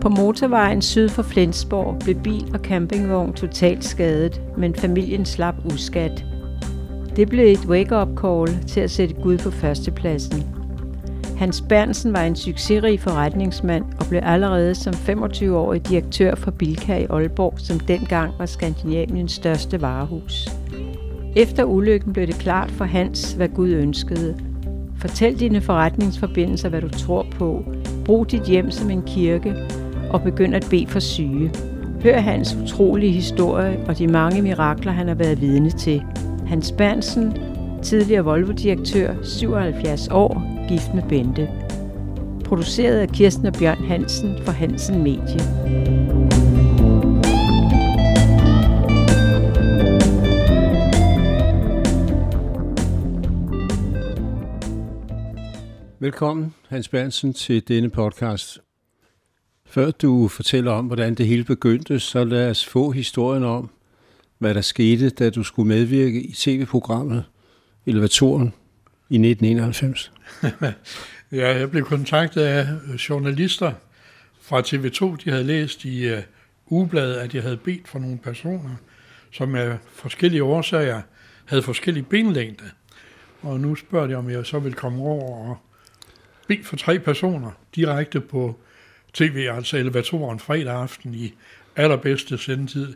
På motorvejen syd for Flensborg blev bil og campingvogn totalt skadet, men familien slap uskat. Det blev et wake-up call til at sætte Gud på førstepladsen. Hans Bernsen var en succesrig forretningsmand og blev allerede som 25-årig direktør for Bilka i Aalborg, som dengang var Skandinaviens største varehus. Efter ulykken blev det klart for Hans, hvad Gud ønskede. Fortæl dine forretningsforbindelser, hvad du tror på. Brug dit hjem som en kirke og begynd at bede for syge. Hør hans utrolige historie og de mange mirakler, han har været vidne til. Hans Bernsen, tidligere Volvo-direktør, 77 år, gift med Bente. Produceret af Kirsten og Bjørn Hansen for Hansen Medie. Velkommen, Hans Bernsen, til denne podcast. Før du fortæller om, hvordan det hele begyndte, så lad os få historien om, hvad der skete, da du skulle medvirke i tv-programmet Elevatoren i 1991. ja, jeg blev kontaktet af journalister fra TV2. De havde læst i uh, ugebladet, at jeg havde bedt for nogle personer, som af forskellige årsager havde forskellige benlængde. Og nu spørger de, om jeg så vil komme over og bede for tre personer direkte på tv, altså elevatoren fredag aften i allerbedste sendetid.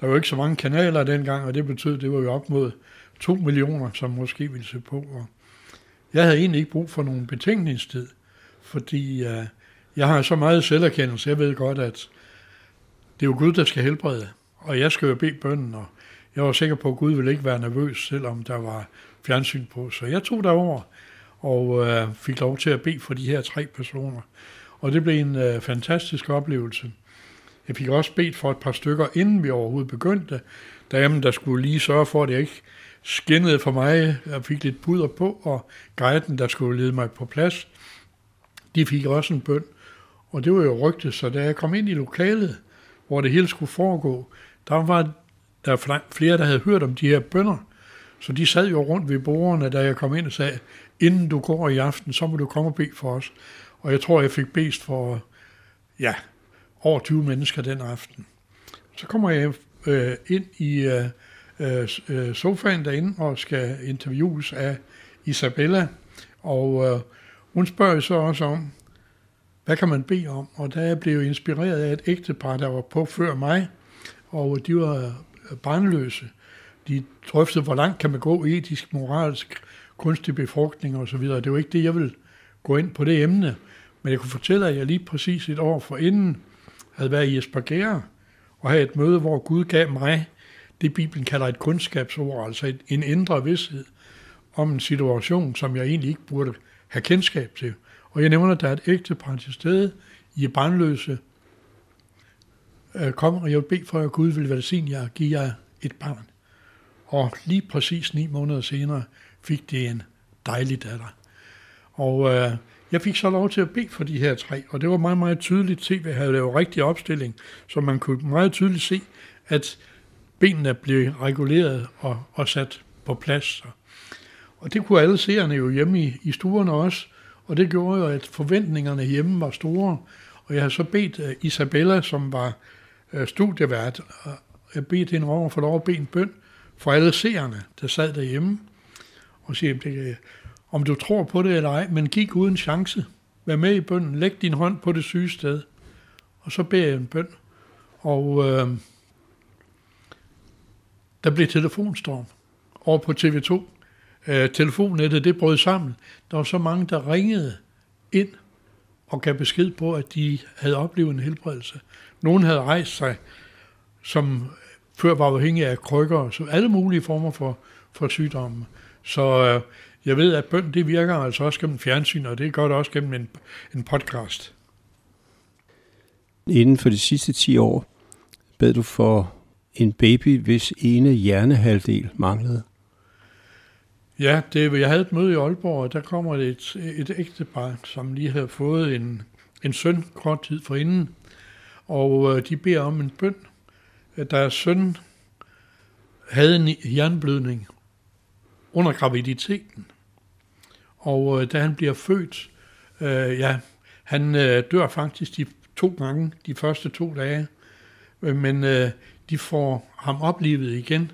Der var ikke så mange kanaler dengang, og det betød, at det var jo op mod to millioner, som måske ville se på. Og jeg havde egentlig ikke brug for nogen betænkningstid, fordi uh, jeg har så meget selverkendelse. Jeg ved godt, at det er jo Gud, der skal helbrede, og jeg skal jo bede bønden, og jeg var sikker på, at Gud ville ikke være nervøs, selvom der var fjernsyn på. Så jeg tog derover og uh, fik lov til at bede for de her tre personer. Og det blev en øh, fantastisk oplevelse. Jeg fik også bedt for et par stykker, inden vi overhovedet begyndte. Damen, der skulle lige sørge for, at det ikke skinnede for mig. Jeg fik lidt puder på, og guiden, der skulle lede mig på plads, de fik også en bøn. Og det var jo rygtet, så da jeg kom ind i lokalet, hvor det hele skulle foregå, der var der flere, der havde hørt om de her bønder. Så de sad jo rundt ved bordene, da jeg kom ind og sagde, inden du går i aften, så må du komme og bede for os. Og jeg tror, jeg fik bedst for, ja, over 20 mennesker den aften. Så kommer jeg øh, ind i øh, øh, øh, sofaen derinde og skal interviews af Isabella, og øh, hun spørger så også om, hvad kan man bede om? Og der blev jeg inspireret af et ægtepar, der var på før mig, og de var øh, barnløse. De drøftede, hvor langt kan man gå etisk, moralsk, kunstig befrugtning osv. Det var ikke det, jeg ville gå ind på det emne, men jeg kunne fortælle, at jeg lige præcis et år forinden havde været i Espargera og havde et møde, hvor Gud gav mig det, Bibelen kalder et kundskabsord, altså en indre vidshed om en situation, som jeg egentlig ikke burde have kendskab til. Og jeg nævner, at der er et ægte par til stede, I Brandløse. barnløse. Øh, kom, og jeg vil bede for, at Gud vil velsigne jer og give jer et barn. Og lige præcis ni måneder senere fik det en dejlig datter. Og øh, jeg fik så lov til at bede for de her tre, og det var meget, meget tydeligt TV havde lavet rigtig opstilling, så man kunne meget tydeligt se, at benene blev reguleret og, og sat på plads. Og det kunne alle seerne jo hjemme i, i stuerne også, og det gjorde jo, at forventningerne hjemme var store. Og jeg har så bedt uh, Isabella, som var uh, studievært, og jeg bedte hende over for lov at bede en bøn for alle seerne, der sad derhjemme, og siger, det, øh, om du tror på det eller ej, men gik uden chance. Vær med i bønden, læg din hånd på det syge sted. Og så beder jeg en bøn. Og øh, der blev telefonstorm over på TV2. Øh, telefonnettet, det brød sammen. Der var så mange, der ringede ind og gav besked på, at de havde oplevet en helbredelse. Nogen havde rejst sig, som før var afhængige af krykker, så alle mulige former for, for sygdomme. Så øh, jeg ved, at bøn det virker altså også gennem fjernsyn, og det gør det også gennem en, en podcast. Inden for de sidste 10 år bed du for en baby, hvis ene hjernehalvdel manglede? Ja, det, jeg havde et møde i Aalborg, og der kommer et, et ægtepar, som lige havde fået en, en søn kort tid forinden, og øh, de beder om en bøn. Deres søn havde en hjerneblødning under graviditeten, og øh, da han bliver født, øh, ja, han øh, dør faktisk de to gange de første to dage, øh, men øh, de får ham oplivet igen,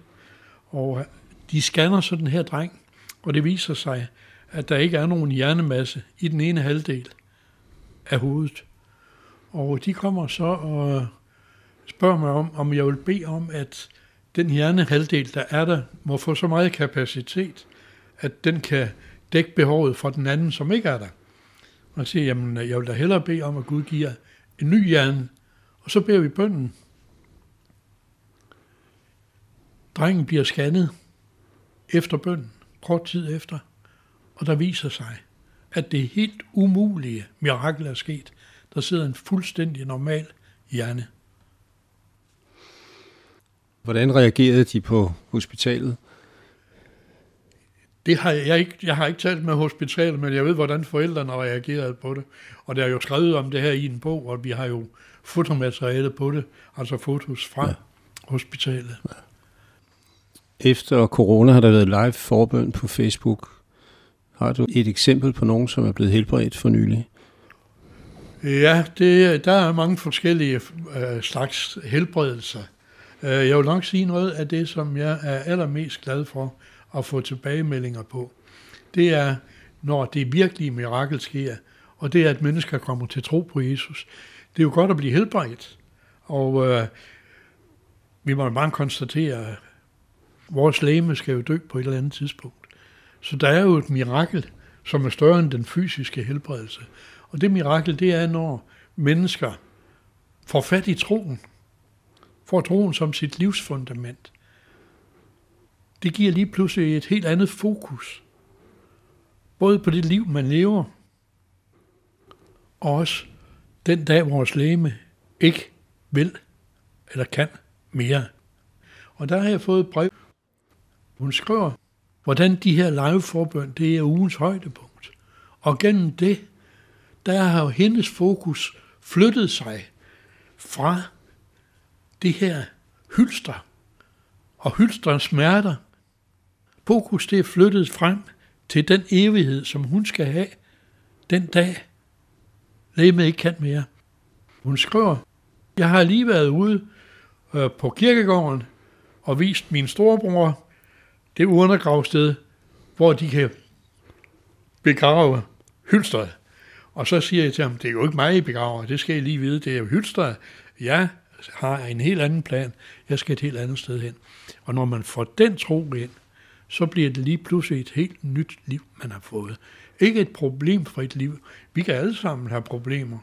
og øh, de scanner så den her dreng, og det viser sig, at der ikke er nogen hjernemasse i den ene halvdel af hovedet. Og de kommer så og øh, spørger mig om, om jeg vil bede om, at den hjernehalvdel, der er der, må få så meget kapacitet, at den kan dække behovet for den anden, som ikke er der. Og siger, jamen, jeg vil da hellere bede om, at Gud giver en ny hjerne. Og så beder vi bønden. Drengen bliver scannet efter bønden, kort tid efter, og der viser sig, at det helt umulige mirakel er sket. Der sidder en fuldstændig normal hjerne. Hvordan reagerede de på hospitalet? Det har jeg ikke, jeg har ikke talt med hospitalet, men jeg ved, hvordan forældrene har reageret på det. Og der er jo skrevet om det her i en bog, og vi har jo fotomateriale på det, altså fotos fra ja. hospitalet. Ja. Efter corona har der været live forbøn på Facebook. Har du et eksempel på nogen, som er blevet helbredt for nylig? Ja, det, der er mange forskellige øh, slags helbredelser. Øh, jeg vil nok sige noget af det, som jeg er allermest glad for at få tilbagemeldinger på. Det er, når det virkelige mirakel sker, og det er, at mennesker kommer til tro på Jesus. Det er jo godt at blive helbredt, og øh, vi må bare konstatere, at vores læme skal jo dø på et eller andet tidspunkt. Så der er jo et mirakel, som er større end den fysiske helbredelse. Og det mirakel, det er, når mennesker får fat i troen, får troen som sit livsfundament. Det giver lige pludselig et helt andet fokus. Både på det liv, man lever, og også den dag, vores læme ikke vil eller kan mere. Og der har jeg fået et brev. Hun skriver, hvordan de her liveforbøn, det er ugens højdepunkt. Og gennem det, der har hendes fokus flyttet sig fra det her hylster og hylsterens smerter. Fokus det er flyttet frem til den evighed, som hun skal have den dag, lægemet ikke kan mere. Hun skriver, jeg har lige været ude øh, på kirkegården og vist min storebror det undergravsted, hvor de kan begrave hylstret. Og så siger jeg til ham, det er jo ikke mig, I begraver, det skal I lige vide, det er jo hylstret. Ja, har en helt anden plan. Jeg skal et helt andet sted hen. Og når man får den tro ind, så bliver det lige pludselig et helt nyt liv, man har fået. Ikke et problemfrit liv. Vi kan alle sammen have problemer.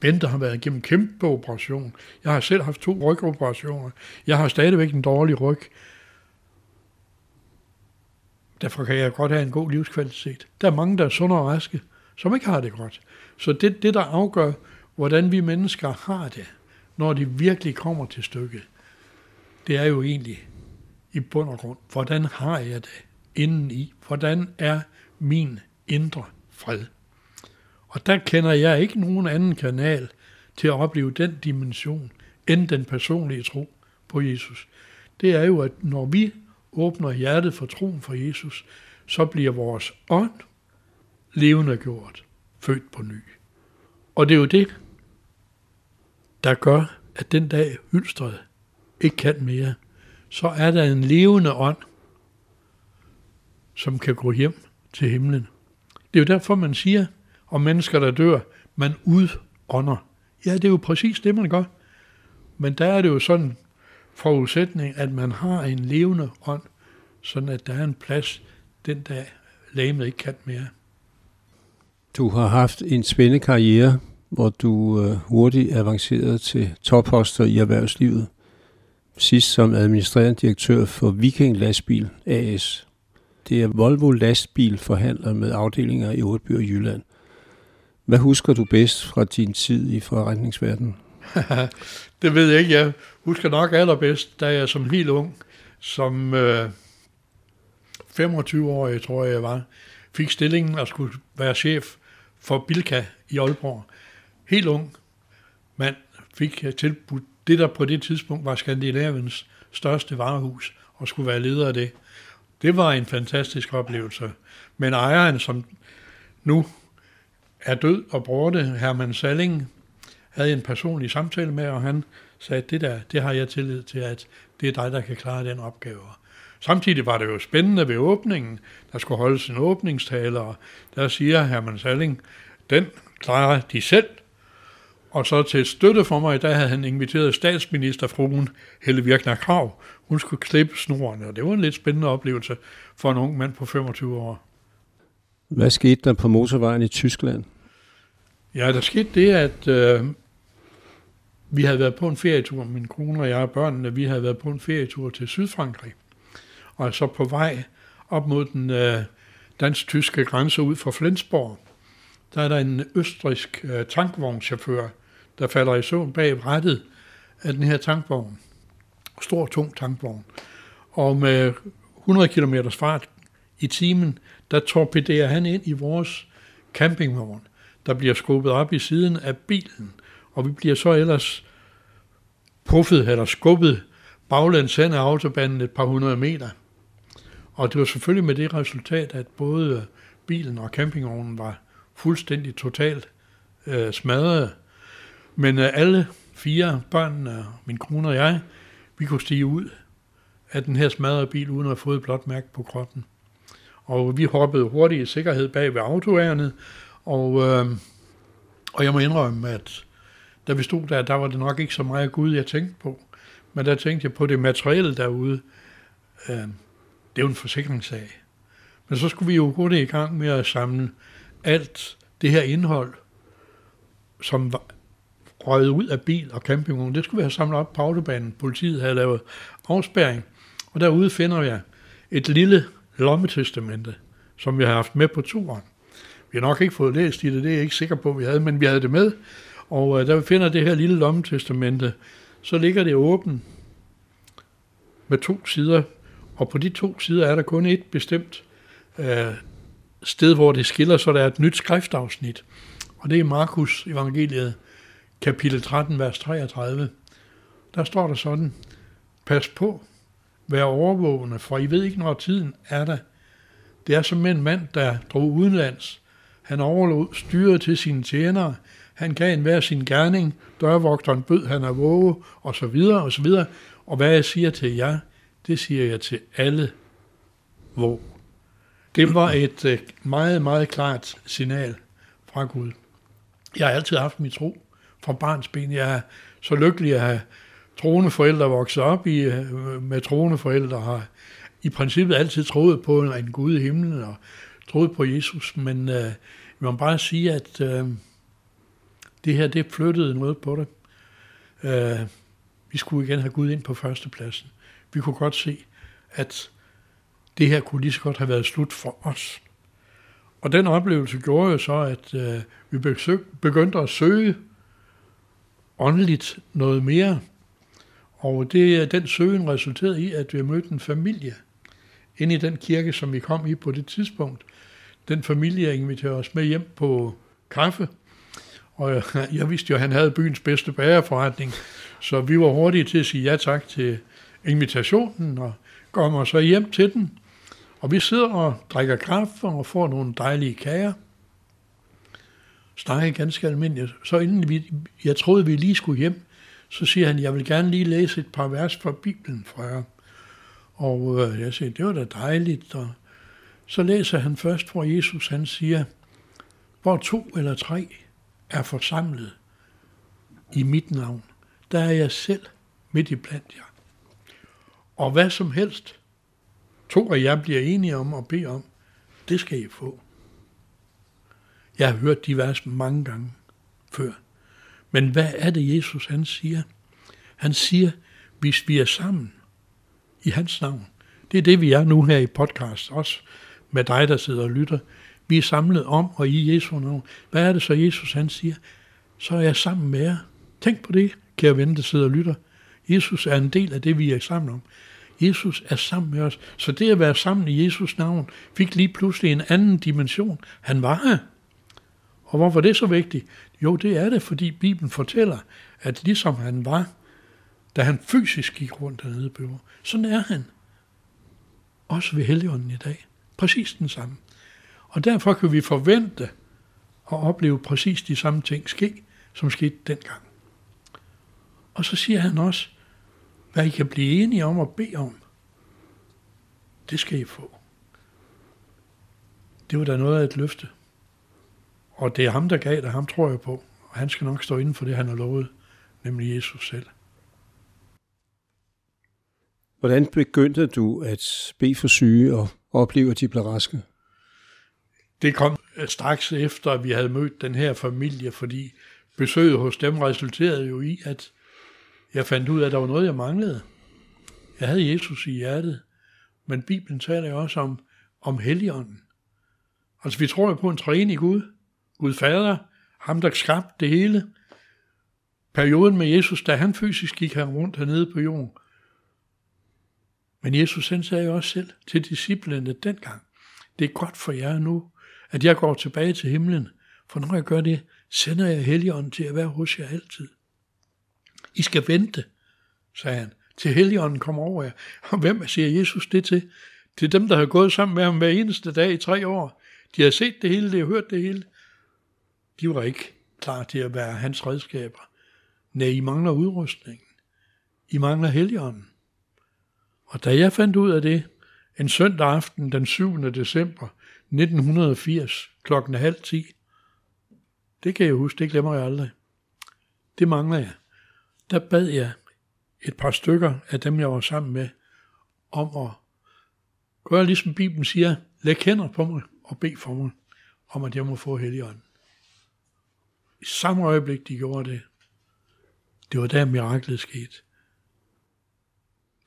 Bente har været igennem kæmpe operation. Jeg har selv haft to rygoperationer. Jeg har stadigvæk en dårlig ryg. Derfor kan jeg godt have en god livskvalitet. Der er mange, der er sunde og raske, som ikke har det godt. Så det, det der afgør, hvordan vi mennesker har det, når det virkelig kommer til stykket, det er jo egentlig i bund og grund, hvordan har jeg det indeni? Hvordan er min indre fred? Og der kender jeg ikke nogen anden kanal til at opleve den dimension, end den personlige tro på Jesus. Det er jo, at når vi åbner hjertet for troen for Jesus, så bliver vores ånd levende gjort, født på ny. Og det er jo det, der gør, at den dag hylstret ikke kan mere, så er der en levende ånd, som kan gå hjem til himlen. Det er jo derfor, man siger om mennesker, der dør, man udånder. Ja, det er jo præcis det, man gør. Men der er det jo sådan forudsætning, at man har en levende ånd, sådan at der er en plads den dag, lægemet ikke kan mere. Du har haft en spændende karriere, hvor du øh, hurtigt avancerede til topposter i erhvervslivet. Sidst som administrerende direktør for Viking Lastbil AS. Det er Volvo lastbilforhandler med afdelinger i Årby og Jylland. Hvad husker du bedst fra din tid i forretningsverdenen? det ved jeg ikke. Jeg husker nok allerbedst, da jeg som helt ung, som øh, 25-årig tror jeg jeg var, fik stillingen og skulle være chef for Bilka i Aalborg. Helt ung mand fik øh, tilbudt det, der på det tidspunkt var Skandinaviens største varehus, og skulle være leder af det. Det var en fantastisk oplevelse. Men ejeren, som nu er død og borte, Herman Salling, havde en personlig samtale med, og han sagde, det der, det har jeg tillid til, at det er dig, der kan klare den opgave. Samtidig var det jo spændende ved åbningen. Der skulle holdes en åbningstale, og der siger Herman Salling, den klarer de selv. Og så til støtte for mig, der havde han inviteret statsministerfruen Helle Virkner Krav. Hun skulle klippe snoren, og det var en lidt spændende oplevelse for en ung mand på 25 år. Hvad skete der på motorvejen i Tyskland? Ja, der skete det, at øh, vi havde været på en ferietur, min kone og jeg og børnene, vi havde været på en ferietur til Sydfrankrig. Og så på vej op mod den øh, dansk-tyske grænse ud for Flensborg, der er der en østrisk øh, tankvognschauffør, der falder i søvn bag rettet af den her tankvogn. Stor, tung tankvogn. Og med 100 km fart i timen, der torpederer han ind i vores campingvogn, der bliver skubbet op i siden af bilen, og vi bliver så ellers puffet eller skubbet baglæns hen af autobanen et par hundrede meter. Og det var selvfølgelig med det resultat, at både bilen og campingvognen var fuldstændig totalt øh, smadret. Men øh, alle fire børn, min kone og jeg, vi kunne stige ud af den her smadrede bil, uden at have fået et blåt mærke på kroppen. Og vi hoppede hurtigt i sikkerhed bag ved autoærnet, og, øh, og jeg må indrømme, at da vi stod der, der var det nok ikke så meget Gud, jeg tænkte på. Men der tænkte jeg på det materielle derude. Øh, det er jo en forsikringssag. Men så skulle vi jo hurtigt i gang med at samle alt det her indhold, som var røget ud af bil og campingvogn, det skulle vi have samlet op på autobanen. Politiet havde lavet afspærring, og derude finder jeg et lille lommetestamente, som vi har haft med på turen. Vi har nok ikke fået læst i det, det er jeg ikke sikker på, at vi havde, men vi havde det med. Og øh, der vi finder det her lille lommetestamente, så ligger det åbent med to sider, og på de to sider er der kun et bestemt øh, sted, hvor det skiller, så der er et nyt skriftafsnit. Og det er Markus evangeliet, kapitel 13, vers 33. Der står der sådan, pas på, vær overvågende, for I ved ikke, når tiden er der. Det er som en mand, der drog udenlands. Han overlod styret til sine tjenere. Han gav en hver sin gerning. Dørvogteren bød han at våge, og så videre, og så videre. Og hvad jeg siger til jer, det siger jeg til alle. Våg. Det var et øh, meget, meget klart signal fra Gud. Jeg har altid haft min tro fra barns ben. Jeg er så lykkelig at have troende forældre vokset op i, øh, med troende forældre, har i princippet altid troet på en Gud i himlen og troet på Jesus, men øh, jeg må bare sige, at øh, det her, det flyttede noget på det. Øh, vi skulle igen have Gud ind på førstepladsen. Vi kunne godt se, at det her kunne lige så godt have været slut for os. Og den oplevelse gjorde jo så, at øh, vi begyndte at søge åndeligt noget mere. Og det, den søgen resulterede i, at vi mødte en familie inde i den kirke, som vi kom i på det tidspunkt. Den familie inviterede os med hjem på kaffe, og jeg vidste jo, at han havde byens bedste bagerforretning, så vi var hurtige til at sige ja tak til invitationen, og kommer så hjem til den. Og vi sidder og drikker kaffe og får nogle dejlige kager. Snakker ganske almindeligt. Så inden vi, jeg troede, vi lige skulle hjem, så siger han, jeg vil gerne lige læse et par vers fra Bibelen fra jer. Og øh, jeg siger, det var da dejligt. Og så læser han først, hvor Jesus han siger, hvor to eller tre er forsamlet i mit navn, der er jeg selv midt i blandt jer. Og hvad som helst, to af jer bliver enige om at bede om, det skal I få. Jeg har hørt de vers mange gange før. Men hvad er det, Jesus han siger? Han siger, hvis vi er sammen i hans navn. Det er det, vi er nu her i podcast, også med dig, der sidder og lytter. Vi er samlet om og i Jesu navn. Hvad er det så, Jesus han siger? Så er jeg sammen med jer. Tænk på det, kære ven, der sidder og lytter. Jesus er en del af det, vi er sammen om. Jesus er sammen med os. Så det at være sammen i Jesus navn fik lige pludselig en anden dimension. Han var her. Og hvorfor er det så vigtigt? Jo, det er det, fordi Bibelen fortæller, at ligesom han var, da han fysisk gik rundt dernede på jorden, sådan er han. Også ved Helligånden i dag. Præcis den samme. Og derfor kan vi forvente at opleve præcis de samme ting ske, som skete dengang. Og så siger han også, hvad I kan blive enige om at bede om, det skal I få. Det var da noget af et løfte. Og det er ham, der gav det, ham tror jeg på. Og han skal nok stå inden for det, han har lovet, nemlig Jesus selv. Hvordan begyndte du at bede for syge og opleve, at de blev raske? Det kom straks efter, at vi havde mødt den her familie, fordi besøget hos dem resulterede jo i, at jeg fandt ud af, at der var noget, jeg manglede. Jeg havde Jesus i hjertet, men Bibelen taler jo også om, om Helligånden. Altså vi tror jo på en træen i Gud. Gud Fader, ham der skabte det hele. Perioden med Jesus, da han fysisk gik her rundt hernede på jorden. Men Jesus han sagde jo også selv til disciplene dengang, det er godt for jer nu, at jeg går tilbage til himlen, for når jeg gør det, sender jeg Helligånden til at være hos jer altid. I skal vente, sagde han, til Helligånden kommer over jer. Og hvem siger Jesus det til? Til dem, der har gået sammen med ham hver eneste dag i tre år. De har set det hele, de har hørt det hele. De var ikke klar til at være hans redskaber. Nej, I mangler udrustningen. I mangler Helligånden. Og da jeg fandt ud af det, en søndag aften den 7. december 1980 klokken halv ti, det kan jeg huske, det glemmer jeg aldrig. Det mangler jeg. Der bad jeg et par stykker af dem, jeg var sammen med, om at gøre ligesom Bibelen siger, læg hænder på mig og bed for mig, om at jeg må få Helligånden. I samme øjeblik, de gjorde det, det var der miraklet skete.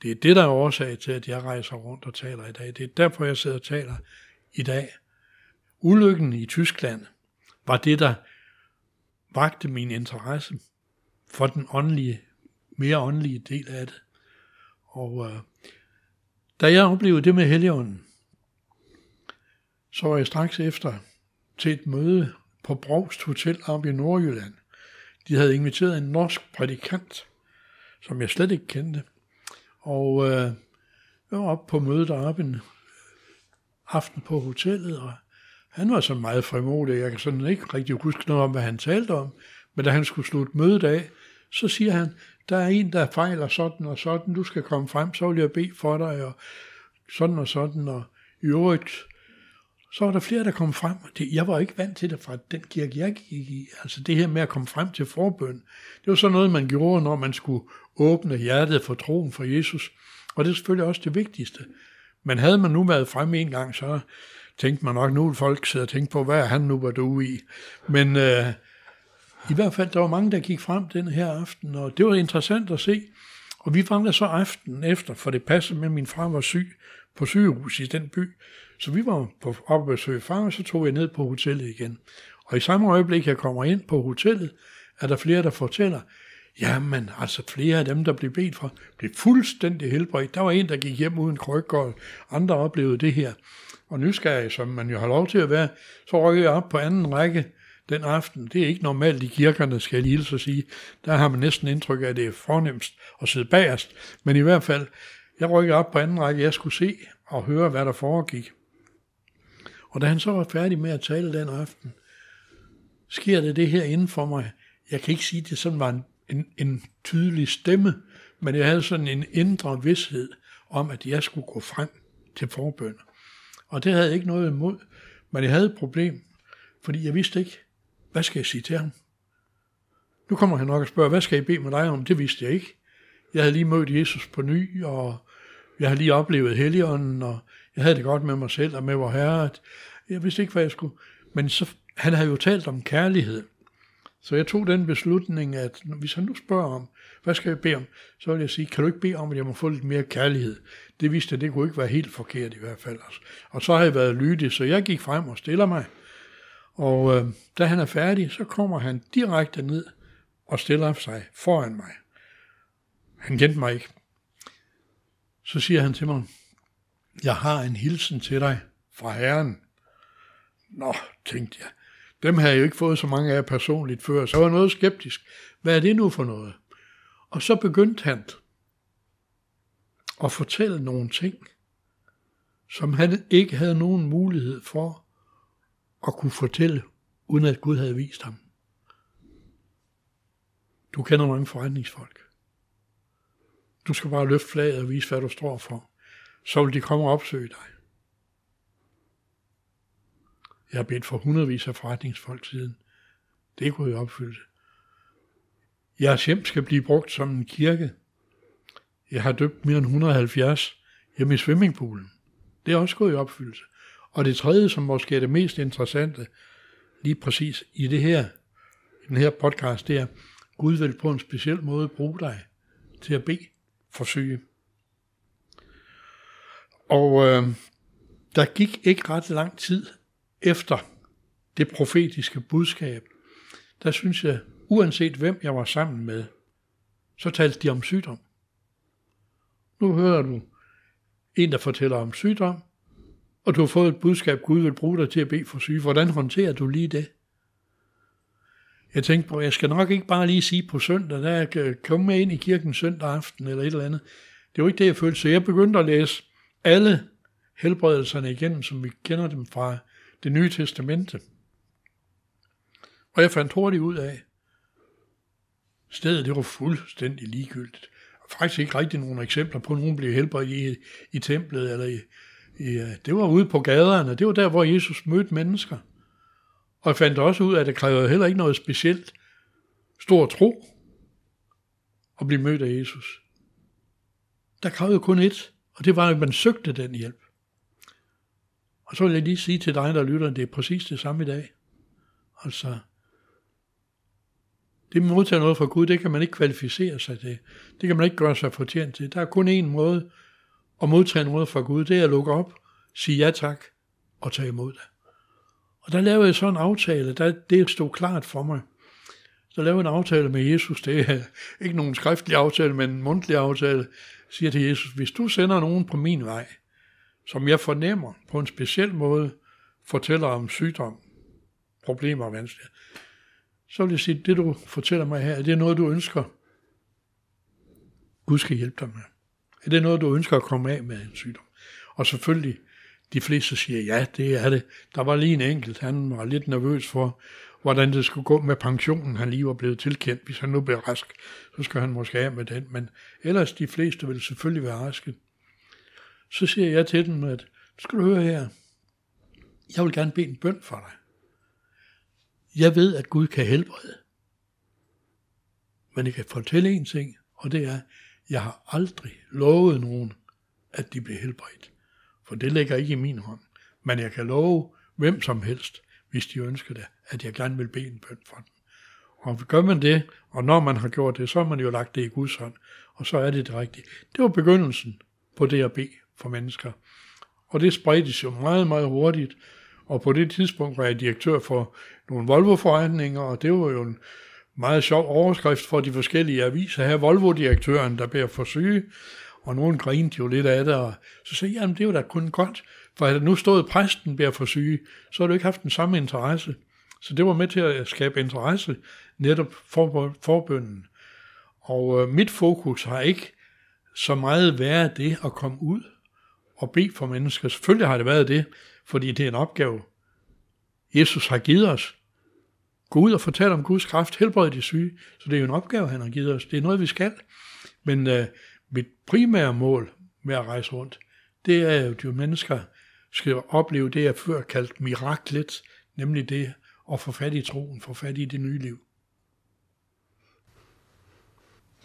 Det er det, der er årsag til, at jeg rejser rundt og taler i dag. Det er derfor, jeg sidder og taler i dag. Ulykken i Tyskland var det, der vagte min interesse for den åndelige, mere åndelige del af det. Og øh, da jeg oplevede det med Helligånden, så var jeg straks efter til et møde på Brogst Hotel oppe i Nordjylland. De havde inviteret en norsk prædikant, som jeg slet ikke kendte. Og øh, jeg var oppe på mødet deroppe en aften på hotellet, og han var så meget frimodig. Jeg kan sådan ikke rigtig huske noget om, hvad han talte om. Men da han skulle slutte mødet af, så siger han, der er en, der fejler sådan og sådan, du skal komme frem, så vil jeg bede for dig, og sådan og sådan, og i øvrigt, så var der flere, der kom frem. Det, jeg var ikke vant til det fra den kirke, jeg gik i. Altså det her med at komme frem til forbøn, det var sådan noget, man gjorde, når man skulle åbne hjertet for troen for Jesus. Og det er selvfølgelig også det vigtigste. Men havde man nu været frem en gang, så tænkte man nok, nu vil folk sidde og tænke på, hvad er han nu var du i. Men øh, i hvert fald, der var mange, der gik frem den her aften, og det var interessant at se. Og vi var der så aftenen efter, for det passede med, at min far var syg på sygehus i den by. Så vi var på opbesøg far, og så tog jeg ned på hotellet igen. Og i samme øjeblik, jeg kommer ind på hotellet, er der flere, der fortæller, jamen altså flere af dem, der blev bedt for, blev fuldstændig helbredt. Der var en, der gik hjem uden krykker, og andre oplevede det her. Og nysgerrig, som man jo har lov til at være, så rykkede jeg op på anden række den aften. Det er ikke normalt i kirkerne, skal jeg lige så sige. Der har man næsten indtryk af, at det er fornemmest at sidde bagerst. Men i hvert fald, jeg rykkede op på anden række, jeg skulle se og høre, hvad der foregik. Og da han så var færdig med at tale den aften, sker det det her inden for mig. Jeg kan ikke sige, at det sådan var en, en, en tydelig stemme, men jeg havde sådan en indre vidshed om, at jeg skulle gå frem til forbøn. Og det havde jeg ikke noget imod, men jeg havde et problem, fordi jeg vidste ikke, hvad skal jeg sige til ham? Nu kommer han nok og spørger, hvad skal jeg bede med dig om? Det vidste jeg ikke. Jeg havde lige mødt Jesus på ny, og jeg havde lige oplevet Helligånden, og jeg havde det godt med mig selv og med vor Herre. At jeg vidste ikke, hvad jeg skulle. Men så, han havde jo talt om kærlighed. Så jeg tog den beslutning, at hvis han nu spørger om, hvad skal jeg bede om, så vil jeg sige, kan du ikke bede om, at jeg må få lidt mere kærlighed? Det vidste jeg, det kunne ikke være helt forkert i hvert fald. Og så har jeg været lydig, så jeg gik frem og stiller mig. Og øh, da han er færdig, så kommer han direkte ned og stiller sig foran mig. Han kendte mig ikke. Så siger han til mig, jeg har en hilsen til dig fra Herren. Nå, tænkte jeg. Dem har jeg jo ikke fået så mange af personligt før, så jeg var noget skeptisk. Hvad er det nu for noget? Og så begyndte han at fortælle nogle ting, som han ikke havde nogen mulighed for at kunne fortælle, uden at Gud havde vist ham. Du kender mange forretningsfolk. Du skal bare løfte flaget og vise, hvad du står for. Så vil de komme og opsøge dig. Jeg har bedt for hundredvis af forretningsfolk siden. Det er gået i opfyldelse. Jeres hjem skal blive brugt som en kirke. Jeg har døbt mere end 170 hjemme i swimmingpoolen. Det er også gået i opfyldelse. Og det tredje, som måske er det mest interessante, lige præcis i det her, i den her podcast, det er, Gud vil på en speciel måde bruge dig til at bede for syge. Og øh, der gik ikke ret lang tid efter det profetiske budskab. Der synes jeg, uanset hvem jeg var sammen med, så talte de om sygdom. Nu hører du en, der fortæller om sygdom, og du har fået et budskab, Gud vil bruge dig til at bede for syge. Hvordan håndterer du lige det? Jeg tænkte på, jeg skal nok ikke bare lige sige på søndag, der jeg komme med ind i kirken søndag aften eller et eller andet. Det var ikke det, jeg følte. Så jeg begyndte at læse alle helbredelserne igennem, som vi kender dem fra det nye testamente. Og jeg fandt hurtigt ud af, stedet det var fuldstændig ligegyldigt. Faktisk ikke rigtig nogen eksempler på, at nogen blev helbredt i, i templet. Eller i, Ja, øh, det var ude på gaderne. Det var der, hvor Jesus mødte mennesker. Og jeg fandt også ud af, at det krævede heller ikke noget specielt stor tro at blive mødt af Jesus. Der krævede kun ét, og det var, at man søgte den hjælp. Og så vil jeg lige sige til dig, der lytter, at det er præcis det samme i dag. Altså, det med modtage noget fra Gud, det kan man ikke kvalificere sig til. Det kan man ikke gøre sig fortjent til. Der er kun én måde og modtage noget fra Gud, det er at lukke op, sige ja tak og tage imod det. Og der lavede jeg så en aftale, der, det stod klart for mig. Så lavede jeg en aftale med Jesus, det er ikke nogen skriftlig aftale, men en mundtlig aftale. Siger til Jesus, hvis du sender nogen på min vej, som jeg fornemmer på en speciel måde, fortæller om sygdom, problemer og vanskeligheder, så vil jeg sige, det du fortæller mig her, det er noget, du ønsker, Gud skal hjælpe dig med? Er det noget, du ønsker at komme af med en sygdom? Og selvfølgelig, de fleste siger, ja, det er det. Der var lige en enkelt, han var lidt nervøs for, hvordan det skulle gå med pensionen, han lige var blevet tilkendt. Hvis han nu bliver rask, så skal han måske af med den. Men ellers de fleste vil selvfølgelig være raske. Så siger jeg til dem, at skal du høre her, jeg vil gerne bede en bøn for dig. Jeg ved, at Gud kan helbrede. Men jeg kan fortælle en ting, og det er, jeg har aldrig lovet nogen, at de bliver helbredt. For det ligger ikke i min hånd. Men jeg kan love hvem som helst, hvis de ønsker det, at jeg gerne vil bede en bøn for dem. Og gør man det, og når man har gjort det, så har man jo lagt det i Guds hånd, og så er det det rigtige. Det var begyndelsen på det at bede for mennesker. Og det spredtes jo meget, meget hurtigt, og på det tidspunkt var jeg direktør for nogle Volvo-forretninger, og det var jo en meget sjov overskrift for de forskellige aviser. Her Volvo-direktøren, der beder for syge, og nogen grinte jo lidt af det, og så sagde jeg, jamen det var da kun godt, for at nu stod præsten beder for syge, så har du ikke haft den samme interesse. Så det var med til at skabe interesse netop for forbønden. Og øh, mit fokus har ikke så meget været det at komme ud og bede for mennesker. Selvfølgelig har det været det, fordi det er en opgave, Jesus har givet os. Gå ud og fortælle om Guds kraft, helbrede de syge. Så det er jo en opgave, han har givet os. Det er noget, vi skal. Men øh, mit primære mål med at rejse rundt, det er jo, at de mennesker skal opleve det, jeg før kaldt miraklet, nemlig det at få fat i troen, få fat i det nye liv.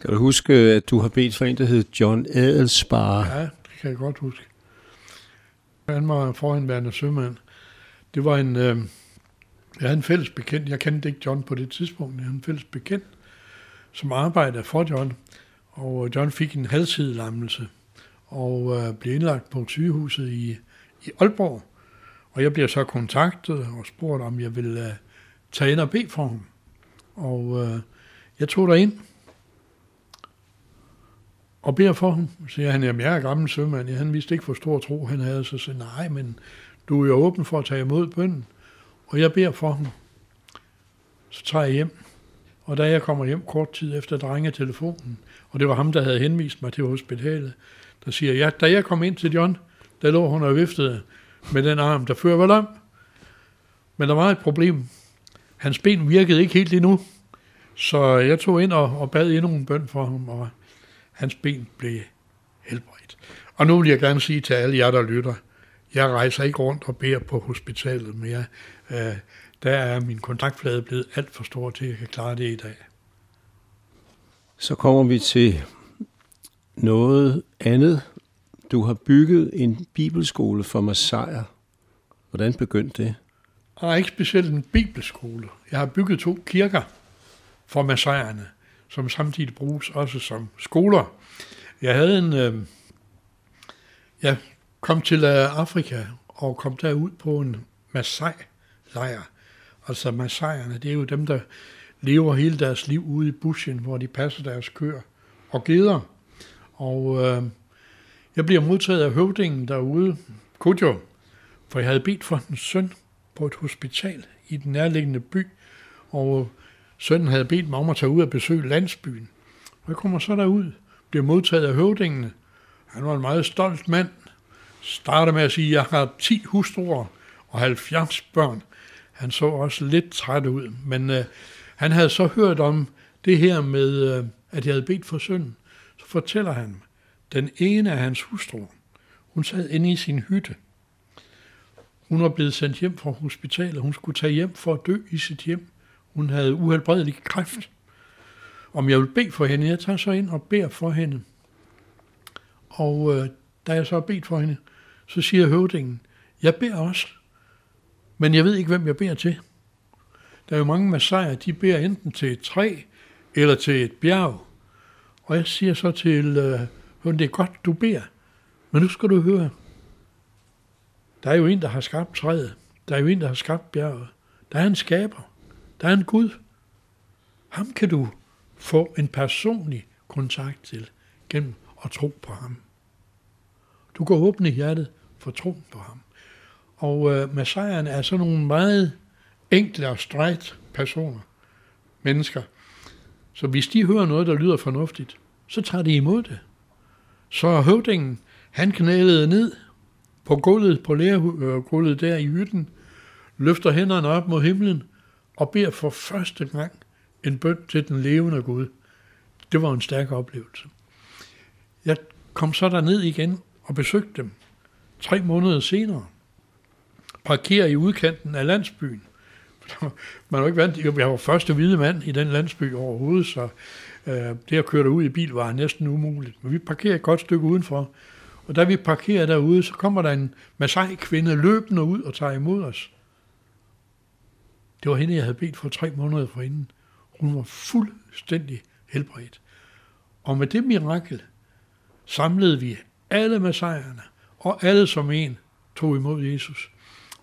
Kan du huske, at du har bedt for en, der hed John Adelsbar? Ja, det kan jeg godt huske. Han var forhenværende sømand. Det var en, øh, jeg havde en fælles bekendt, jeg kendte ikke John på det tidspunkt, jeg havde en fælles bekendt, som arbejdede for John, og øh, John fik en halvsidelammelse og øh, blev indlagt på sygehuset i, i Aalborg. Og jeg bliver så kontaktet og spurgt, om jeg ville øh, tage ind og bede for ham. Og øh, jeg tog ind og beder for ham. Så siger han, jamen jeg er gammel sømand. Han vidste ikke, hvor stor tro han havde. Så siger nej, men du er jo åben for at tage imod bønden. Og jeg beder for ham. Så tager jeg hjem. Og da jeg kommer hjem kort tid efter, drenger telefonen, og det var ham, der havde henvist mig til hospitalet, der siger, ja, da jeg kom ind til John, der lå hun og viftede med den arm, der før var lam. Men der var et problem. Hans ben virkede ikke helt endnu, så jeg tog ind og, og bad endnu en bøn for ham, og hans ben blev helbredt. Og nu vil jeg gerne sige til alle jer, der lytter, jeg rejser ikke rundt og beder på hospitalet mere. Øh, der er min kontaktflade blevet alt for stor til, at jeg kan klare det i dag. Så kommer vi til noget andet. Du har bygget en bibelskole for Messiah. Hvordan begyndte det? Og ikke specielt en bibelskole. Jeg har bygget to kirker for Messiaherne, som samtidig bruges også som skoler. Jeg havde en... Øh, jeg kom til øh, Afrika og kom derud på en Masai-lejr. Altså Masaierne, det er jo dem, der lever hele deres liv ude i bushen, hvor de passer deres køer og geder. Og øh, jeg bliver modtaget af høvdingen derude, Kujo, for jeg havde bedt for en søn på et hospital i den nærliggende by, og øh, sønnen havde bedt mig om at tage ud og besøge landsbyen. Og jeg kommer så derud, bliver modtaget af høvdingene. Han var en meget stolt mand. Starter med at sige, at jeg har 10 hustruer og 70 børn. Han så også lidt træt ud, men øh, han havde så hørt om det her med, øh, at jeg havde bedt for sønnen. Så fortæller han, den ene af hans hustruer, hun sad inde i sin hytte. Hun var blevet sendt hjem fra hospitalet. Hun skulle tage hjem for at dø i sit hjem. Hun havde uhelbredelig kræft. Om jeg ville bede for hende, jeg tager så ind og beder for hende. Og øh, da jeg så har bedt for hende, så siger høvdingen, jeg beder også, men jeg ved ikke, hvem jeg beder til. Der er jo mange massager, de beder enten til et træ eller til et bjerg. Og jeg siger så til øh, det er godt, du beder, men nu skal du høre. Der er jo en, der har skabt træet. Der er jo en, der har skabt bjerget. Der er en skaber. Der er en Gud. Ham kan du få en personlig kontakt til gennem at tro på ham. Du kan åbne hjertet for troen på ham. Og øh, messiaen er sådan nogle meget enkle og strejt personer, mennesker. Så hvis de hører noget, der lyder fornuftigt, så tager de imod det. Så høvdingen, han knælede ned på gulvet, på lærergulvet der i hytten, løfter hænderne op mod himlen og beder for første gang en bøn til den levende Gud. Det var en stærk oplevelse. Jeg kom så der ned igen og besøgte dem tre måneder senere. Parkerer i udkanten af landsbyen. Man var ikke vant, jeg var første hvide mand i den landsby overhovedet, så øh, det at køre ud i bil var næsten umuligt. Men vi parkerer et godt stykke udenfor, og da vi parkerer derude, så kommer der en Masai-kvinde løbende ud og tager imod os. Det var hende, jeg havde bedt for tre måneder forinden. Hun var fuldstændig helbredt. Og med det mirakel samlede vi alle masajerne og alle som en tog imod Jesus.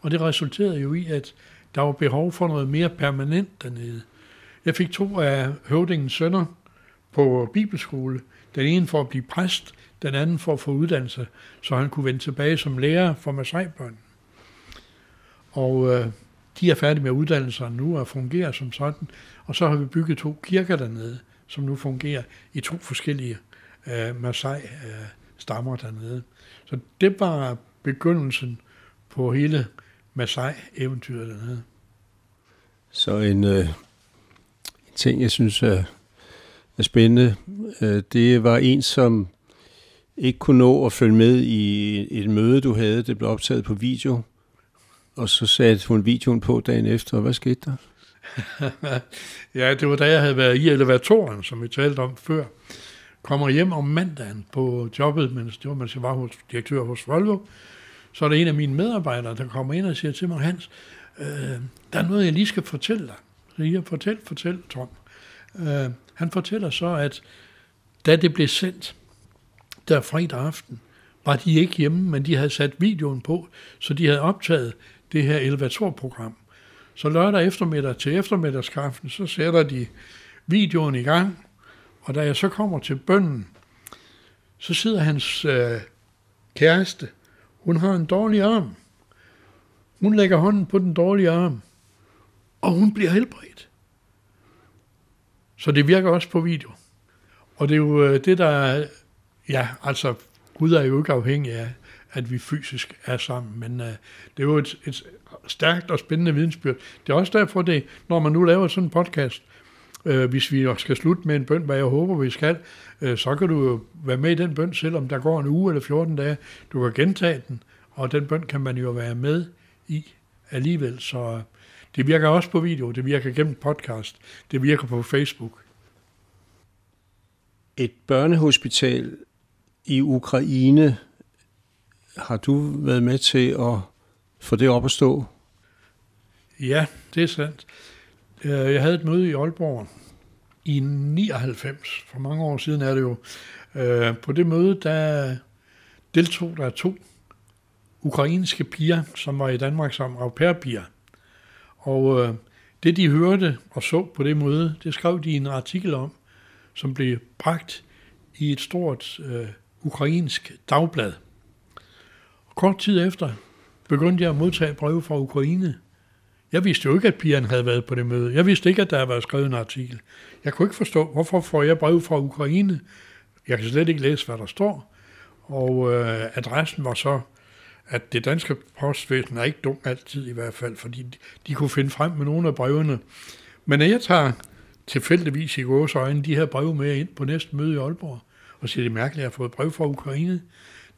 Og det resulterede jo i, at der var behov for noget mere permanent dernede. Jeg fik to af høvdingens sønner på bibelskole. Den ene for at blive præst, den anden for at få uddannelse, så han kunne vende tilbage som lærer for Masai-børn. Og øh, de er færdige med uddannelserne nu og fungerer som sådan. Og så har vi bygget to kirker dernede, som nu fungerer i to forskellige øh, Masai-stammer øh, dernede. Så det var begyndelsen på hele Masai-eventyret dernede. Så en, øh, en ting, jeg synes er, er spændende, øh, det var en, som ikke kunne nå at følge med i et møde, du havde. Det blev optaget på video. Og så satte hun videoen på dagen efter, hvad skete der? ja, det var da jeg havde været i elevatoren, som vi talte om før. Kommer hjem om mandagen på jobbet, mens det var, mens jeg var hos, direktør hos Volvo. Så er der en af mine medarbejdere, der kommer ind og siger til mig, Hans, øh, der er noget, jeg lige skal fortælle dig. Så jeg fortæl, fortæl, Tom. Øh, han fortæller så, at da det blev sendt, der fredag aften, var de ikke hjemme, men de havde sat videoen på, så de havde optaget det her elevatorprogram. Så lørdag eftermiddag til eftermiddagskaffen, så sætter de videoen i gang, og da jeg så kommer til bønden, så sidder hans øh, kæreste, hun har en dårlig arm. Hun lægger hånden på den dårlige arm, og hun bliver helbredt. Så det virker også på video. Og det er jo øh, det, der Ja, altså Gud er jo ikke afhængig af, at vi fysisk er sammen, men uh, det er jo et, et stærkt og spændende vidensbyrd. Det er også derfor, det, når man nu laver sådan en podcast, Øh, hvis vi skal slutte med en bøn, hvad jeg håber, vi skal, øh, så kan du jo være med i den bøn, selvom der går en uge eller 14 dage. Du kan gentage den, og den bøn kan man jo være med i alligevel. Så det virker også på video, det virker gennem podcast, det virker på Facebook. Et børnehospital i Ukraine, har du været med til at få det op at stå? Ja, det er sandt. Øh, jeg havde et møde i Aalborg i 99, for mange år siden er det jo. Øh, på det møde, der deltog der to ukrainske piger, som var i Danmark som au pair-piger. Og øh, det, de hørte og så på det møde, det skrev de en artikel om, som blev bragt i et stort øh, ukrainsk dagblad. Kort tid efter begyndte jeg at modtage breve fra Ukraine. Jeg vidste jo ikke, at pigerne havde været på det møde. Jeg vidste ikke, at der havde været skrevet en artikel. Jeg kunne ikke forstå, hvorfor får jeg brev fra Ukraine? Jeg kan slet ikke læse, hvad der står. Og øh, adressen var så, at det danske postvæsen er ikke dum altid i hvert fald, fordi de, de kunne finde frem med nogle af brevene. Men når jeg tager tilfældigvis i gås øjne de her breve med ind på næste møde i Aalborg, og siger, det er mærkeligt, at jeg har fået brev fra Ukraine,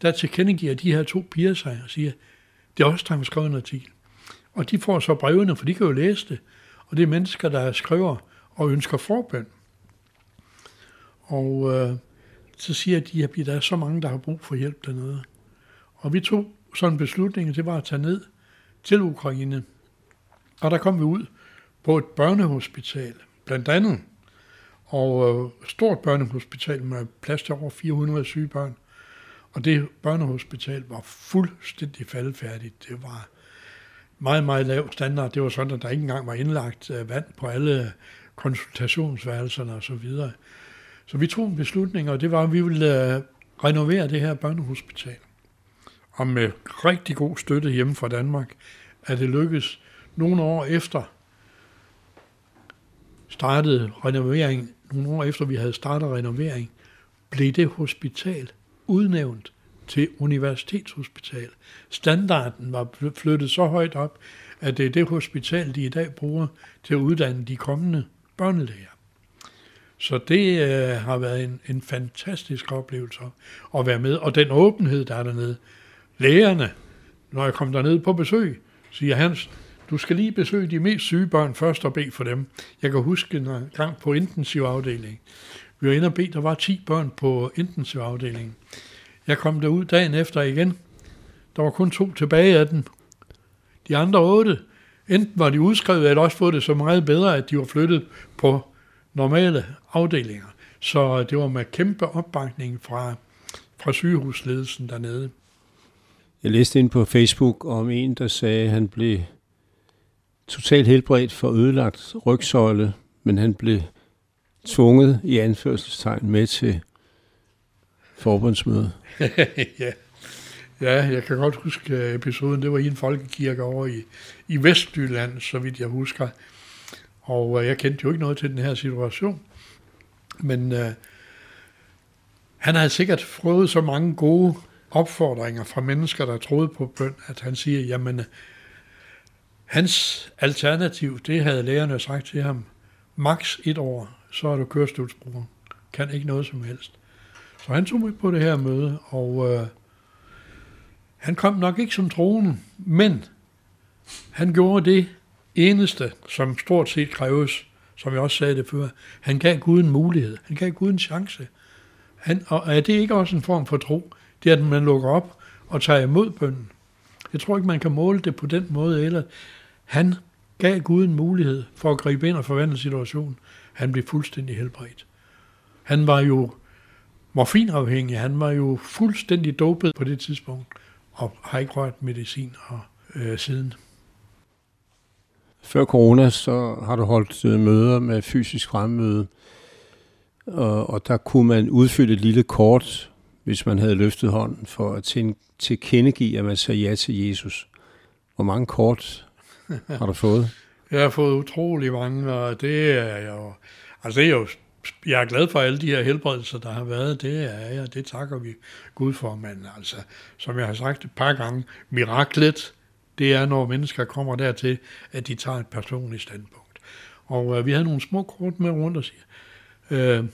der tilkendegiver de her to piger sig og siger, det er også der har skrevet en artikel. Og de får så brevene, for de kan jo læse det. Og det er mennesker, der skriver og ønsker forbøn. Og øh, så siger de, at der er så mange, der har brug for hjælp dernede. Og vi tog sådan en beslutning, det var at tage ned til Ukraine. Og der kom vi ud på et børnehospital, blandt andet. Og øh, stort børnehospital med plads til over 400 syge børn. Og det børnehospital var fuldstændig faldfærdigt. Det var meget, meget lav standard. Det var sådan, at der ikke engang var indlagt øh, vand på alle konsultationsværelserne og så videre. Så vi tog en beslutning, og det var, at vi ville øh, renovere det her børnehospital. Og med rigtig god støtte hjemme fra Danmark, at det lykkedes nogle år efter startede renovering, nogle år efter vi havde startet renovering, blev det hospital udnævnt til universitetshospital. Standarden var flyttet så højt op, at det er det hospital, de i dag bruger til at uddanne de kommende børnelæger. Så det øh, har været en, en fantastisk oplevelse at være med. Og den åbenhed, der er dernede. Lægerne, når jeg kom derned på besøg, siger Hans, du skal lige besøge de mest syge børn først og bede for dem. Jeg kan huske en gang på intensivafdelingen. Vi var inde og bede, der var 10 børn på intensivafdelingen. Jeg kom derud dagen efter igen. Der var kun to tilbage af dem. De andre otte, enten var de udskrevet, eller også fået det så meget bedre, at de var flyttet på normale afdelinger. Så det var med kæmpe opbakning fra, fra sygehusledelsen dernede. Jeg læste ind på Facebook om en, der sagde, at han blev totalt helbredt for ødelagt rygsøjle, men han blev tvunget i anførselstegn med til forbundsmøde. ja. ja, jeg kan godt huske øh, episoden. Det var i en folkekirke over i, i Vestjylland, så vidt jeg husker. Og øh, jeg kendte jo ikke noget til den her situation. Men øh, han havde sikkert fået så mange gode opfordringer fra mennesker, der troede på bøn, at han siger, jamen, øh, hans alternativ, det havde lærerne sagt til ham, maks et år, så er du kørestolsbruger. Kan ikke noget som helst. Så han tog med på det her møde, og øh, han kom nok ikke som troende, men han gjorde det eneste, som stort set kræves, som jeg også sagde det før. Han gav Gud en mulighed. Han gav Gud en chance. Han, og er det ikke også en form for tro? Det er, at man lukker op og tager imod bønden. Jeg tror ikke, man kan måle det på den måde. Eller han gav Gud en mulighed for at gribe ind og forvandle situationen. Han blev fuldstændig helbredt. Han var jo morfinafhængig. Han var jo fuldstændig dopet på det tidspunkt, og har ikke rørt medicin og, øh, siden. Før corona, så har du holdt øh, møder med fysisk fremmøde, og, og der kunne man udfylde et lille kort, hvis man havde løftet hånden, for at tilkendegive, at man sagde ja til Jesus. Hvor mange kort har du fået? Jeg har fået utrolig mange, og det er jo, altså det er jo jeg er glad for alle de her helbredelser, der har været. Det er jeg, det takker vi Gud for. Men altså, som jeg har sagt et par gange, miraklet, det er, når mennesker kommer dertil, at de tager et personligt standpunkt. Og øh, vi havde nogle små kort med rundt og siger, øh,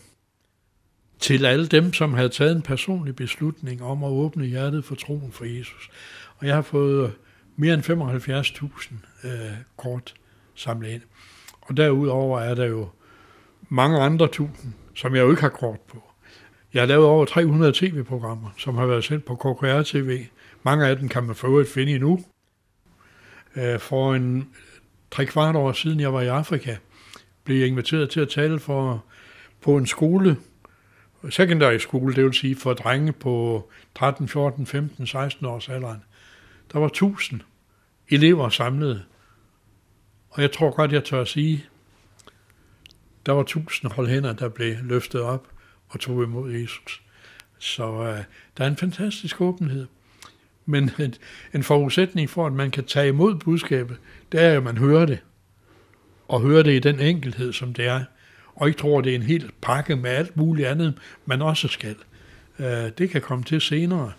til alle dem, som havde taget en personlig beslutning om at åbne hjertet for troen for Jesus. Og jeg har fået øh, mere end 75.000 øh, kort samlet ind. Og derudover er der jo mange andre tusind, som jeg jo ikke har kort på. Jeg har lavet over 300 tv-programmer, som har været sendt på KKR TV. Mange af dem kan man for øvrigt finde endnu. Øh, for en tre kvart år siden, jeg var i Afrika, blev jeg inviteret til at tale for, på en skole, secondary skole, det vil sige for drenge på 13, 14, 15, 16 års alderen. Der var 1000 elever samlet. Og jeg tror godt, jeg tør at sige, der var tusind hold hænder, der blev løftet op og tog imod Jesus. Så øh, der er en fantastisk åbenhed. Men en, en forudsætning for, at man kan tage imod budskabet, det er, at man hører det. Og hører det i den enkelhed, som det er. Og ikke tror, det er en hel pakke med alt muligt andet, man også skal. Øh, det kan komme til senere.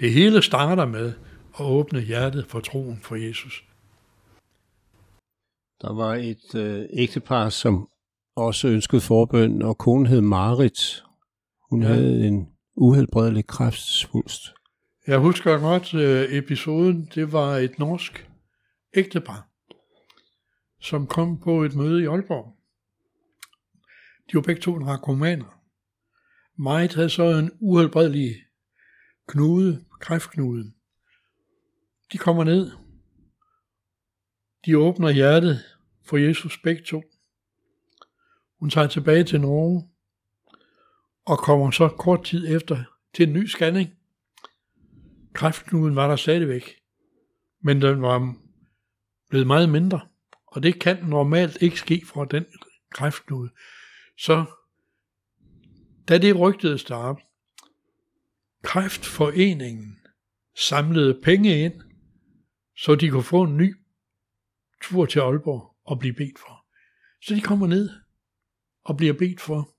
Det hele starter med at åbne hjertet for troen for Jesus. Der var et øh, ægtepar, som også ønskede forbøn, og konen hed Marit. Hun ja. havde en uhelbredelig kræftsvulst. Jeg husker godt øh, episoden. Det var et norsk ægtepar, som kom på et møde i Aalborg. De var begge to narkomaner. Marit havde så en uhelbredelig knude, kræftknude. De kommer ned. De åbner hjertet for Jesus begge to. Hun tager tilbage til Norge og kommer så kort tid efter til en ny scanning. Kræftknuden var der stadigvæk, men den var blevet meget mindre, og det kan normalt ikke ske for den kræftknude. Så da det rygtedes starte, kræftforeningen samlede penge ind, så de kunne få en ny tur til Aalborg og blive bedt for. Så de kommer ned og bliver bedt for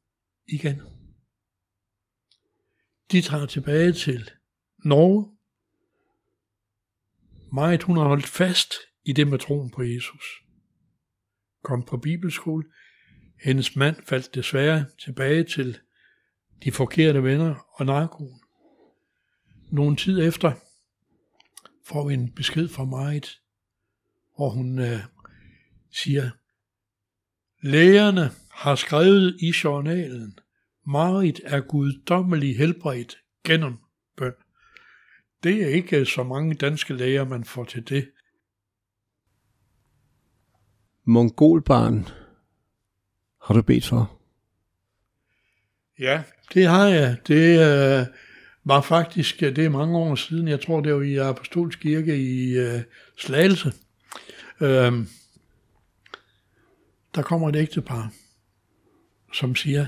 igen. De tager tilbage til Norge. Meget hun har holdt fast i det med troen på Jesus. Kom på bibelskole. Hendes mand faldt desværre tilbage til de forkerte venner og narkoen. Nogle tid efter får vi en besked fra Marit, hvor hun øh, siger, lægerne har skrevet i journalen, Marit er guddommelig helbredt gennem bøn. Det er ikke så mange danske læger, man får til det. Mongolbarn har du bedt for? Ja, det har jeg. Det øh, var faktisk, det er mange år siden, jeg tror det var i Apostolsk Kirke i øh, Slagelse. Øh, der kommer et ægtepar, som siger,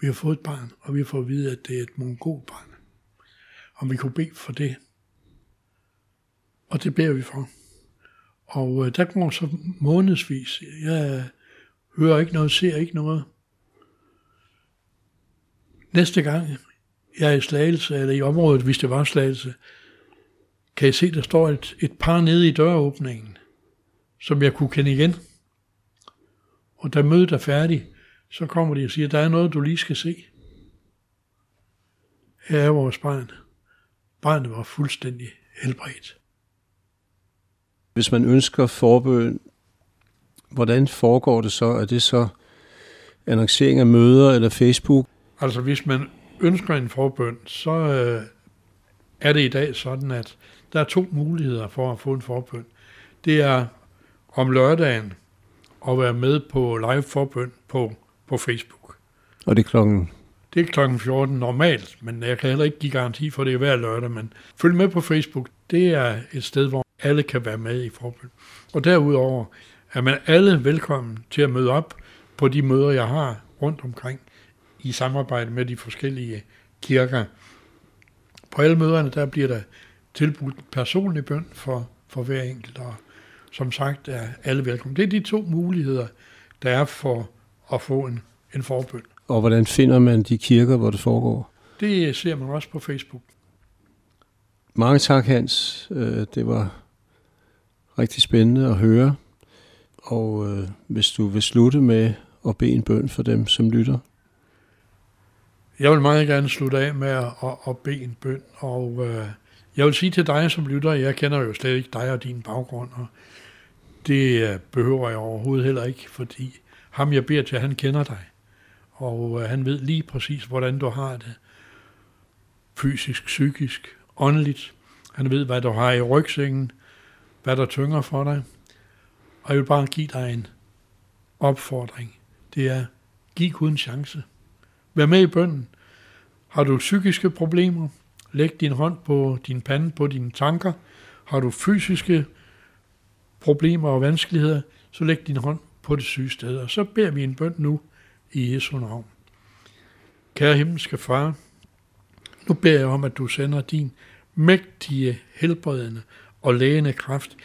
vi har fået et barn, og vi får at vide, at det er et mongolbarn. Om vi kunne bede for det. Og det beder vi for. Og øh, der går så månedsvis. Jeg hører ikke noget, ser ikke noget. Næste gang jeg er i Slagelse, eller i området, hvis det var Slagelse, kan jeg se, der står et, et par nede i døråbningen, som jeg kunne kende igen. Og da mødet er færdigt, så kommer de og siger, der er noget, du lige skal se. Her er vores barn. Barnet var fuldstændig helbredt. Hvis man ønsker forbøn, hvordan foregår det så? Er det så annoncering af møder eller Facebook? Altså hvis man ønsker en forbøn, så øh, er det i dag sådan, at der er to muligheder for at få en forbøn. Det er om lørdagen at være med på live forbøn på på Facebook. Og det er klokken? Det er klokken 14 normalt, men jeg kan heller ikke give garanti for, det er hver lørdag. Men følg med på Facebook. Det er et sted, hvor alle kan være med i forbund. Og derudover er man alle velkommen til at møde op på de møder, jeg har rundt omkring i samarbejde med de forskellige kirker. På alle møderne, der bliver der tilbudt personlig bøn for, for hver enkelt, og som sagt er alle velkommen. Det er de to muligheder, der er for at få en, en forbøn. Og hvordan finder man de kirker, hvor det foregår? Det ser man også på Facebook. Mange tak, Hans. Øh, det var rigtig spændende at høre. og øh, hvis du vil slutte med at bede en bøn for dem, som lytter. Jeg vil meget gerne slutte af med at, at, at bede en bøn, og øh, jeg vil sige til dig som lytter, jeg kender jo slet ikke dig og din baggrund, og det behøver jeg overhovedet heller ikke, fordi ham jeg beder til, han kender dig, og øh, han ved lige præcis, hvordan du har det, fysisk, psykisk, åndeligt. Han ved, hvad du har i rygsækken, hvad der tynger for dig, og jeg vil bare give dig en opfordring. Det er, giv Gud en chance. Vær med i bønden. Har du psykiske problemer? Læg din hånd på din pande, på dine tanker. Har du fysiske problemer og vanskeligheder, så læg din hånd på det syge sted. Og så beder vi en bøn nu i Jesu navn. Kære himmelske far, nu beder jeg om, at du sender din mægtige, helbredende og lægende kraft.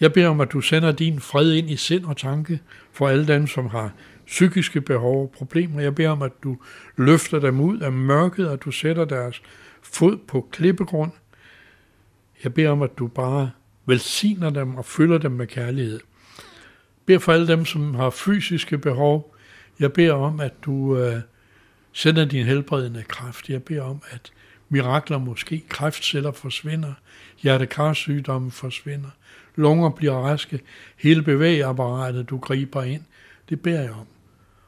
Jeg beder om, at du sender din fred ind i sind og tanke for alle dem, som har psykiske behov og problemer. Jeg beder om, at du løfter dem ud af mørket, og du sætter deres fod på klippegrund. Jeg beder om, at du bare velsigner dem og fylder dem med kærlighed. Jeg beder for alle dem, som har fysiske behov. Jeg beder om, at du øh, sender din helbredende kraft. Jeg beder om, at mirakler måske, kræftceller forsvinder, hjertekarsygdomme forsvinder, lunger bliver raske, hele bevægeapparatet, du griber ind. Det beder jeg om.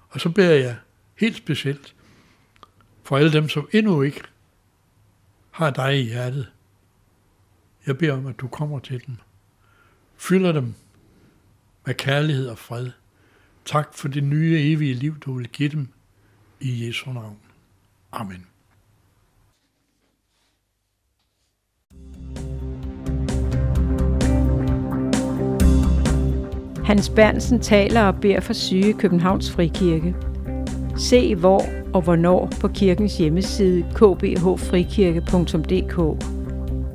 Og så beder jeg helt specielt for alle dem, som endnu ikke har dig i hjertet. Jeg beder om, at du kommer til dem. Fylder dem med kærlighed og fred. Tak for det nye evige liv, du vil give dem i Jesu navn. Amen. Hans Bernsen taler og beder for syge Københavns Frikirke. Se hvor og hvornår på kirkens hjemmeside kbhfrikirke.dk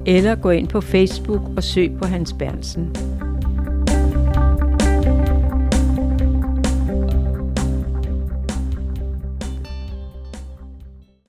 eller gå ind på Facebook og søg på Hans Bernsen.